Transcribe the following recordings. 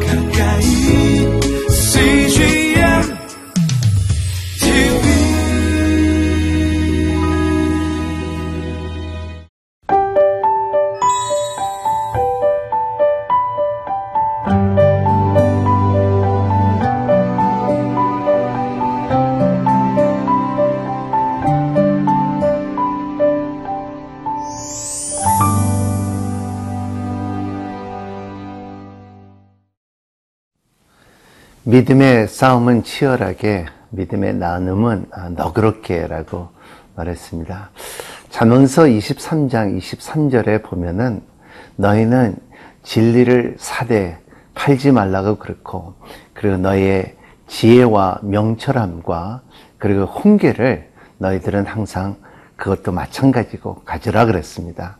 가까 믿음의 싸움은 치열하게, 믿음의 나눔은 아, 너그럽게라고 말했습니다. 잠언서 23장 23절에 보면은 너희는 진리를 사되 팔지 말라고 그렇고, 그리고 너의 지혜와 명철함과 그리고 훈계를 너희들은 항상 그것도 마찬가지고 가져라 그랬습니다.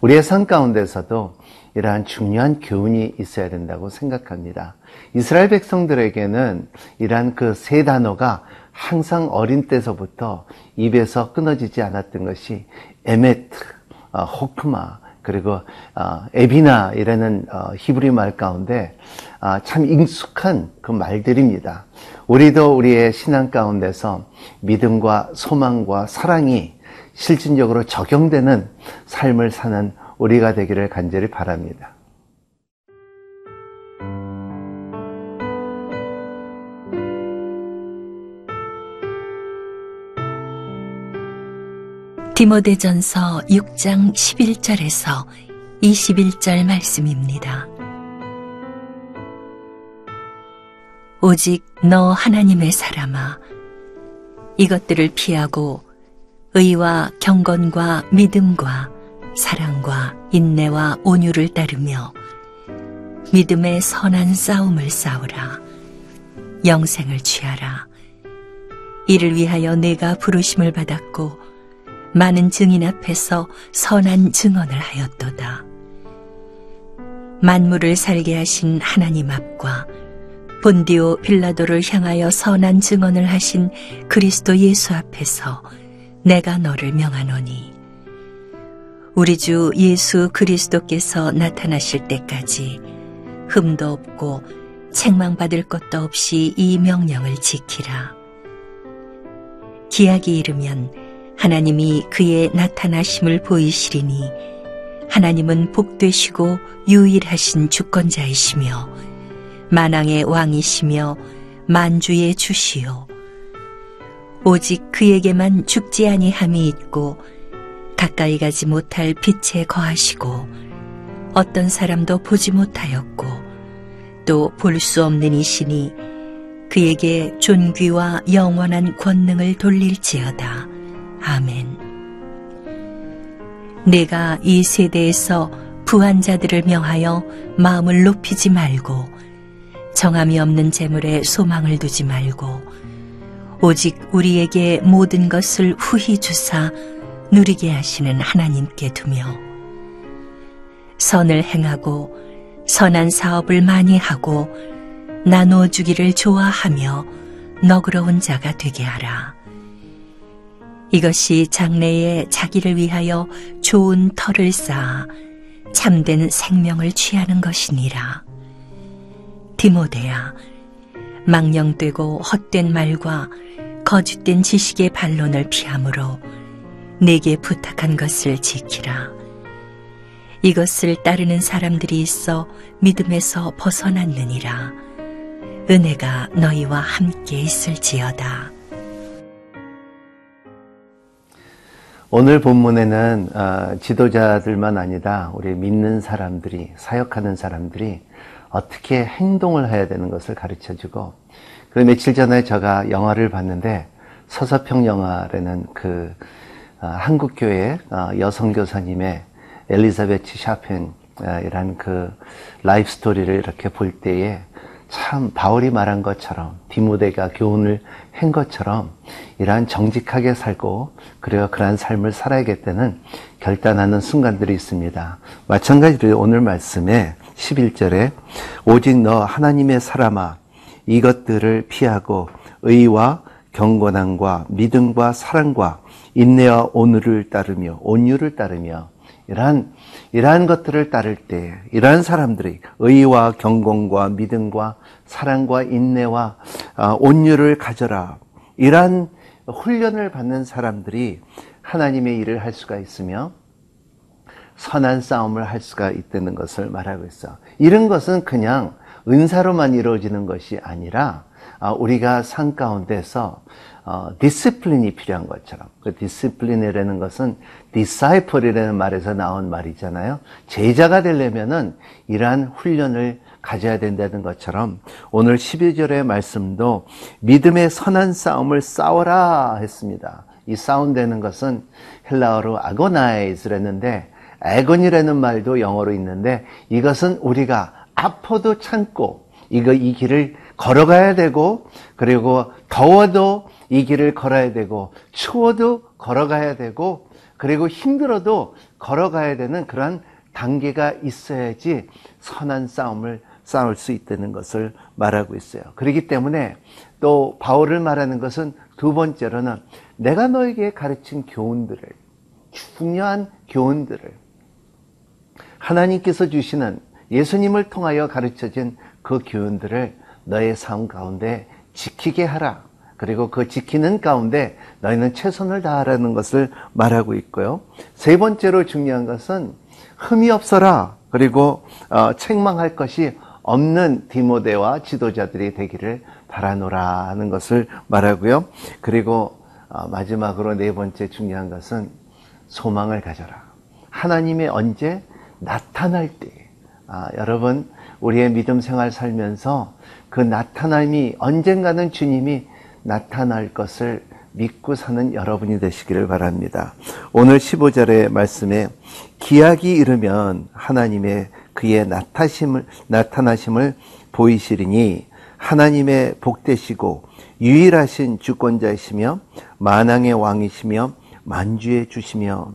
우리의 삶 가운데서도 이러한 중요한 교훈이 있어야 된다고 생각합니다. 이스라엘 백성들에게는 이러한 그 세 단어가 항상 어린 때서부터 입에서 끊어지지 않았던 것이 에메트, 어, 호크마, 그리고 어, 에비나 이라는 어, 히브리 말 가운데 아, 참 익숙한 그 말들입니다. 우리도 우리의 신앙 가운데서 믿음과 소망과 사랑이 실질적으로 적용되는 삶을 사는 우리가 되기를 간절히 바랍니다. 디모데전서 6장 11절에서 21절 말씀입니다. 오직 너 하나님의 사람아 이것들을 피하고 의와 경건과 믿음과 사랑 과 인내와 온유를 따르며 믿음의 선한 싸움을 싸우라 영생을 취하라 이를 위하여 내가 부르심을 받았고 많은 증인 앞에서 선한 증언을 하였도다. 만물을 살게 하신 하나님 앞과 본디오 빌라도를 향하여 선한 증언을 하신 그리스도 예수 앞에서 내가 너를 명하노니 우리 주 예수 그리스도께서 나타나실 때까지 흠도 없고 책망받을 것도 없이 이 명령을 지키라. 기약이 이르면 하나님이 그의 나타나심을 보이시리니 하나님은 복되시고 유일하신 주권자이시며 만왕의 왕이시며 만주의 주시요 오직 그에게만 죽지 아니함이 있고 가까이 가지 못할 빛에 거하시고 어떤 사람도 보지 못하였고 또 볼 수 없는 이시니 그에게 존귀와 영원한 권능을 돌릴지어다. 아멘. 내가 이 세대에서 부한 자들을 명하여 마음을 높이지 말고 정함이 없는 재물에 소망을 두지 말고 오직 우리에게 모든 것을 후히 주사 누리게 하시는 하나님께 두며 선을 행하고 선한 사업을 많이 하고 나누어 주기를 좋아하며 너그러운 자가 되게 하라. 이것이 장래에 자기를 위하여 좋은 터를 쌓아 참된 생명을 취하는 것이니라. 디모데야, 망령되고 헛된 말과 거짓된 지식의 반론을 피하므로 내게 부탁한 것을 지키라. 이것을 따르는 사람들이 있어 믿음에서 벗어났느니라. 은혜가 너희와 함께 있을지어다. 오늘 본문에는 어, 지도자들만 아니라 우리 믿는 사람들이 사역하는 사람들이 어떻게 행동을 해야 되는 것을 가르쳐 주고 그 며칠 전에 제가 영화를 봤는데 서서평 영화라는 그 어, 한국 교회 어, 여성 교사님의 엘리자베트 쉐핑이라는 그 life story를 이렇게 볼 때에 참 바울이 말한 것처럼 디모데가 교훈을 한 것처럼 이러한 정직하게 살고 그리고 그러한 삶을 살아야겠다는 결단하는 순간들이 있습니다. 마찬가지로 오늘 말씀에 11절에 오직 너 하나님의 사람아 이것들을 피하고 의와 경건함과 믿음과 사랑과 인내와 온유를 따르며 온유를 따르며 이러한 이러한 것들을 따를 때 이러한 사람들이 의와 경공과 믿음과 사랑과 인내와 아, 온유를 가져라. 이러한 훈련을 받는 사람들이 하나님의 일을 할 수가 있으며 선한 싸움을 할 수가 있다는 것을 말하고 있어. 이런 것은 그냥 은사로만 이루어지는 것이 아니라 아, 우리가 산 가운데서 어, discipline이 필요한 것처럼 그 discipline이라는 것은 disciple이라는 말에서 나온 말이잖아요. 제자가 되려면은 이러한 훈련을 가져야 된다는 것처럼 오늘 12절의 말씀도 믿음의 선한 싸움을 싸워라 했습니다. 이 싸운다는 것은 헬라어로 아고나이즈랬는데 애건이라는 말도 영어로 있는데 이것은 우리가 아파도 참고 이거 이 길을 걸어가야 되고 그리고 더워도 이 길을 걸어야 되고 추워도 걸어가야 되고 그리고 힘들어도 걸어가야 되는 그런 단계가 있어야지 선한 싸움을 싸울 수 있다는 것을 말하고 있어요. 그렇기 때문에 또 바울을 말하는 것은 두 번째로는 내가 너에게 가르친 교훈들을 중요한 교훈들을 하나님께서 주시는 예수님을 통하여 가르쳐진 그 교훈들을 너의 삶 가운데 지키게 하라. 그리고 그 지키는 가운데 너희는 최선을 다하라는 것을 말하고 있고요. 세 번째로 중요한 것은 흠이 없어라. 그리고 어, 책망할 것이 없는 디모데와 지도자들이 되기를 바라노라 하는 것을 말하고요. 그리고 어, 마지막으로 네 번째 중요한 것은 소망을 가져라. 하나님의 언제 나타날 때, 아, 여러분 우리의 믿음 생활 살면서 그 나타남이 언젠가는 주님이 나타날 것을 믿고 사는 여러분이 되시기를 바랍니다. 오늘 15절의 말씀에 기약이 이르면 하나님의 그의 나타심을, 나타나심을 보이시리니 하나님의 복되시고 유일하신 주권자이시며 만왕의 왕이시며 만주의 주시며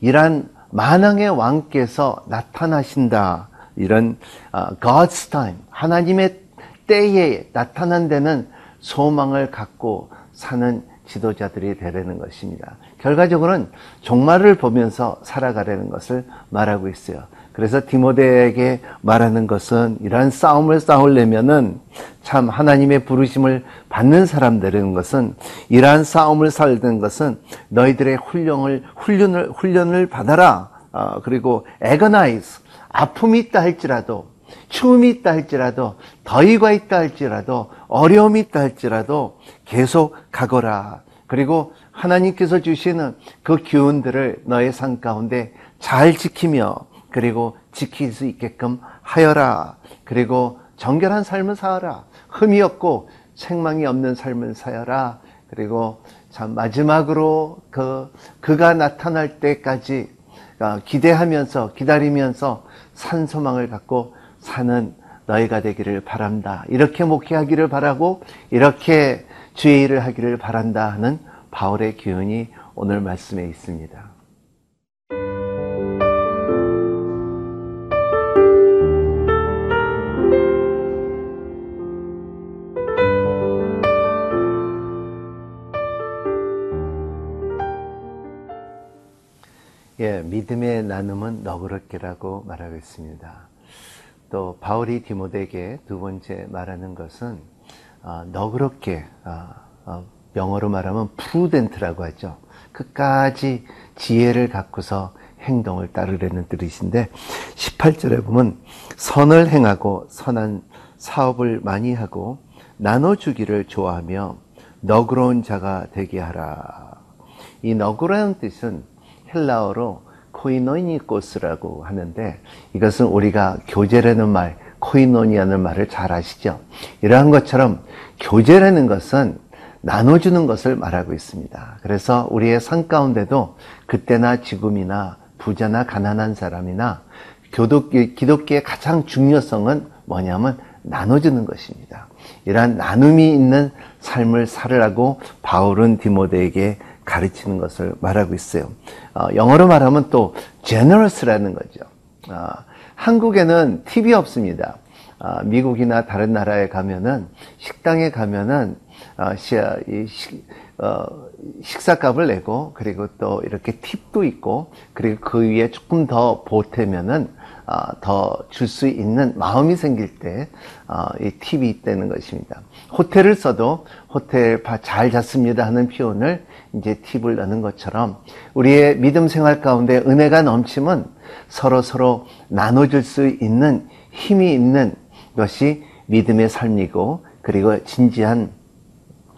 이란 만왕의 왕께서 나타나신다. 이런 어, God's time, 하나님의 때에 나타난 데는 소망을 갖고 사는 지도자들이 되려는 것입니다. 결과적으로는 종말을 보면서 살아가려는 것을 말하고 있어요. 그래서 디모데에게 말하는 것은 이러한 싸움을 싸우려면은 참 하나님의 부르심을 받는 사람 되는 것은 이러한 싸움을 살는 것은 너희들의 훈련을 훈련을 훈련을 받아라. 어, 그리고 에거나이즈 아픔이 있다 할지라도 추움이 있다 할지라도 더위가 있다 할지라도 어려움이 있다 할지라도 계속 가거라. 그리고 하나님께서 주시는 그 기운들을 너의 삶 가운데 잘 지키며 그리고 지킬 수 있게끔 하여라. 그리고 정결한 삶을 살아라. 흠이 없고 책망이 없는 삶을 살아라. 그리고 참 마지막으로 그 그가 나타날 때까지 기대하면서 기다리면서 산 소망을 갖고 사는 너희가 되기를 바란다. 이렇게 목회하기를 바라고 이렇게 주의 일을 하기를 바란다 하는 바울의 기운이 오늘 말씀에 있습니다. 예, 믿음의 나눔은 너그럽게라고 말하고 있습니다. 또 바울이 디모데에게 두 번째 말하는 것은 어, 너그럽게 어, 어, 영어로 말하면 프루덴트라고 하죠. 끝까지 지혜를 갖고서 행동을 따르려는 뜻인데 18절에 보면 선을 행하고 선한 사업을 많이 하고 나눠주기를 좋아하며 너그러운 자가 되게 하라. 이 너그러운 뜻은 헬라어로 코이노니코스라고 하는데 이것은 우리가 교제라는 말, 코이노니아는 말을 잘 아시죠? 이러한 것처럼 교제라는 것은 나눠주는 것을 말하고 있습니다. 그래서 우리의 삶 가운데도 그때나 지금이나 부자나 가난한 사람이나 교독, 기독교의 가장 중요성은 뭐냐면 나눠주는 것입니다. 이러한 나눔이 있는 삶을 살으라고 바울은 디모데에게 가르치는 것을 말하고 있어요. 어, 영어로 말하면 또 generous라는 거죠. 어, 한국에는 팁이 없습니다. 어, 미국이나 다른 나라에 가면은 식당에 가면은 어, 시, 이 식, 어, 식사값을 내고 그리고 또 이렇게 팁도 있고 그리고 그 위에 조금 더 보태면은 어, 더줄 수 있는 마음이 생길 때 어, 이 팁이 있다는 것입니다. 호텔을 써도 호텔 바- 잘 잤습니다 하는 표현을 이제 팁을 넣는 것처럼 우리의 믿음 생활 가운데 은혜가 넘치면 서로 서로 나눠줄 수 있는 힘이 있는 것이 믿음의 삶이고 그리고 진지한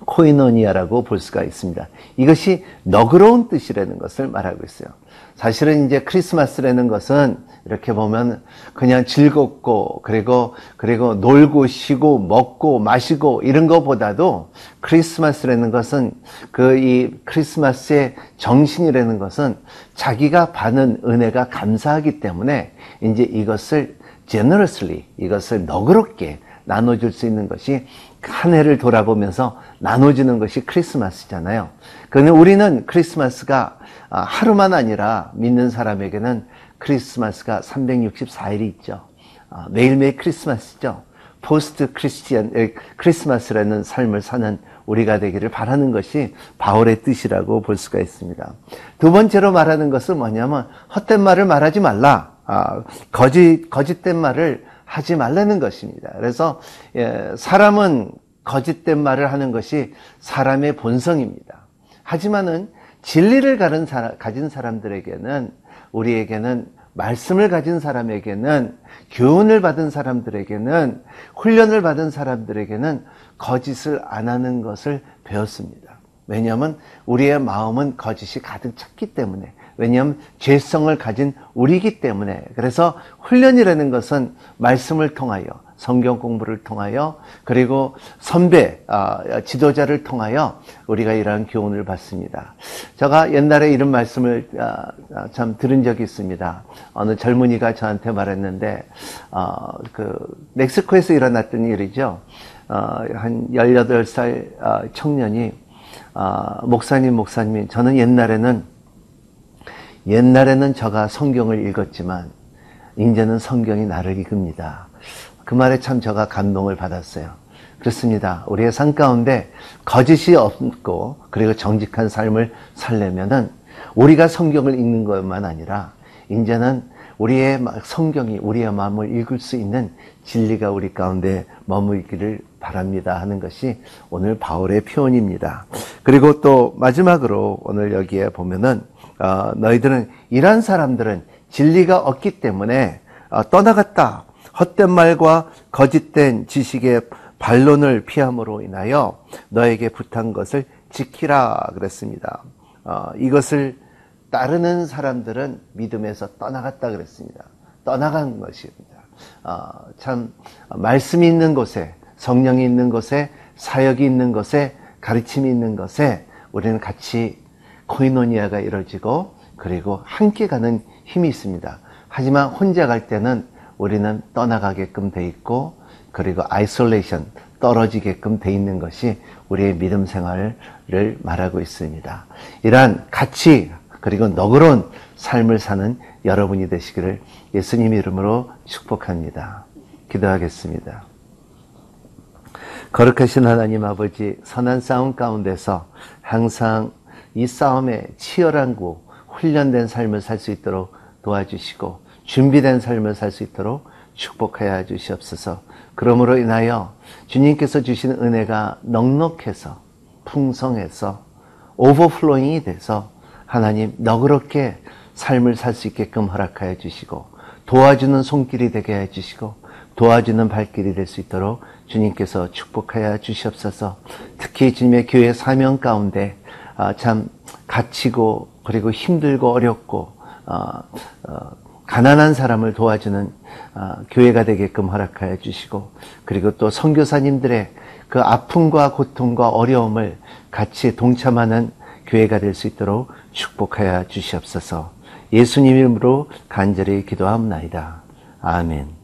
코이노니아라고 볼 수가 있습니다. 이것이 너그러운 뜻이라는 것을 말하고 있어요. 사실은 이제 크리스마스라는 것은 이렇게 보면 그냥 즐겁고 그리고 그리고 놀고 쉬고 먹고 마시고 이런 것보다도 크리스마스라는 것은 그 이 크리스마스의 정신이라는 것은 자기가 받는 은혜가 감사하기 때문에 이제 이것을 generously 이것을 너그럽게 나눠줄 수 있는 것이 한 해를 돌아보면서 나눠주는 것이 크리스마스잖아요. 그런데 우리는 크리스마스가 아, 하루만 아니라 믿는 사람에게는 크리스마스가 364일이 있죠. 아, 매일매일 크리스마스죠. 포스트 크리스티안 크리스마스라는 삶을 사는 우리가 되기를 바라는 것이 바울의 뜻이라고 볼 수가 있습니다. 두 번째로 말하는 것은 뭐냐면 헛된 말을 말하지 말라. 아, 거짓 거짓된 말을 하지 말라는 것입니다. 그래서 예, 사람은 거짓된 말을 하는 것이 사람의 본성입니다. 하지만은 진리를 가진, 사람, 가진 사람들에게는 우리에게는 말씀을 가진 사람에게는 교훈을 받은 사람들에게는 훈련을 받은 사람들에게는 거짓을 안 하는 것을 배웠습니다. 왜냐하면 우리의 마음은 거짓이 가득 찼기 때문에 왜냐하면 죄성을 가진 우리이기 때문에 그래서 훈련이라는 것은 말씀을 통하여 성경 공부를 통하여 그리고 선배 아, 지도자를 통하여 우리가 이러한 교훈을 받습니다. 제가 옛날에 이런 말씀을 아, 아, 참 들은 적이 있습니다. 어느 젊은이가 저한테 말했는데 어, 그 멕시코에서 일어났던 일이죠. 어, 한 18살 어, 청년이 어, 목사님 목사님 저는 옛날에는 옛날에는 저가 성경을 읽었지만 이제는 성경이 나를 읽습니다. 그 말에 참 저가 감동을 받았어요. 그렇습니다. 우리의 삶 가운데 거짓이 없고 그리고 정직한 삶을 살려면은 우리가 성경을 읽는 것만 아니라 이제는 우리의 성경이 우리의 마음을 읽을 수 있는 진리가 우리 가운데 머물기를 바랍니다 하는 것이 오늘 바울의 표현입니다. 그리고 또 마지막으로 오늘 여기에 보면은 어, 너희들은 이런 사람들은 진리가 없기 때문에 어, 떠나갔다. 헛된 말과 거짓된 지식의 반론을 피함으로 인하여 너에게 부탁한 것을 지키라 그랬습니다. 어, 이것을 따르는 사람들은 믿음에서 떠나갔다 그랬습니다. 떠나간 것입니다. 어, 참 말씀이 있는 곳에 성령이 있는 곳에 사역이 있는 곳에 가르침이 있는 곳에 우리는 같이 코이노니아가 이루어지고 그리고 함께 가는 힘이 있습니다. 하지만 혼자 갈 때는 우리는 떠나가게끔 돼 있고 그리고 isolation 떨어지게끔 돼 있는 것이 우리의 믿음 생활을 말하고 있습니다. 이러한 같이 그리고 너그러운 삶을 사는 여러분이 되시기를 예수님 이름으로 축복합니다. 기도하겠습니다. 거룩하신 하나님 아버지 선한 싸움 가운데서 항상 이 싸움에 치열하고 훈련된 삶을 살 수 있도록 도와주시고 준비된 삶을 살 수 있도록 축복하여 주시옵소서. 그러므로 인하여 주님께서 주신 은혜가 넉넉해서 풍성해서 오버플로잉이 돼서 하나님 너그럽게 삶을 살 수 있게끔 허락하여 주시고 도와주는 손길이 되게 해 주시고 도와주는 발길이 될 수 있도록 주님께서 축복하여 주시옵소서. 특히 주님의 교회 사명 가운데 아, 참 갇히고 그리고 힘들고 어렵고 어, 어, 가난한 사람을 도와주는 어, 교회가 되게끔 허락하여 주시고 그리고 또 선교사님들의 그 아픔과 고통과 어려움을 같이 동참하는 교회가 될 수 있도록 축복하여 주시옵소서. 예수님 이름으로 간절히 기도합나이다. 아멘.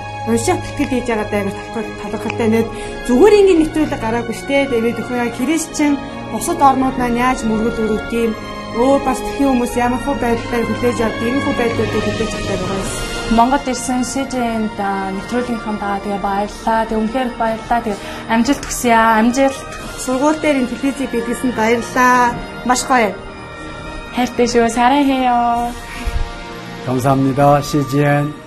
унших тэтгэл хийж байгаа даа талхал талхалтай нэт зүгээр ингээд нэвтрүүлэг гараагүй штэ тэгээд өхөө христчэн бусад орнууд маань яаж мөргөл өрөвт юм өөр бас тхэн хүмүүс ямар хөө байдлаар хүлээж авд ийм хөө байдлуудыг хүлээж авдаг байгаа юм. Монгол ирсэн СЖН-д нэвтрүүлгийнхаа даа тэгээ баярлаа. Тэг үнхээр их баярлаа. Тэг амжилт хүсье аа. Амжилт. Сургууль дээр ин телевизийг бидлсэн баярлаа. Маш гоё. хайртай шүү. 사랑해요. 감사합니다. CGN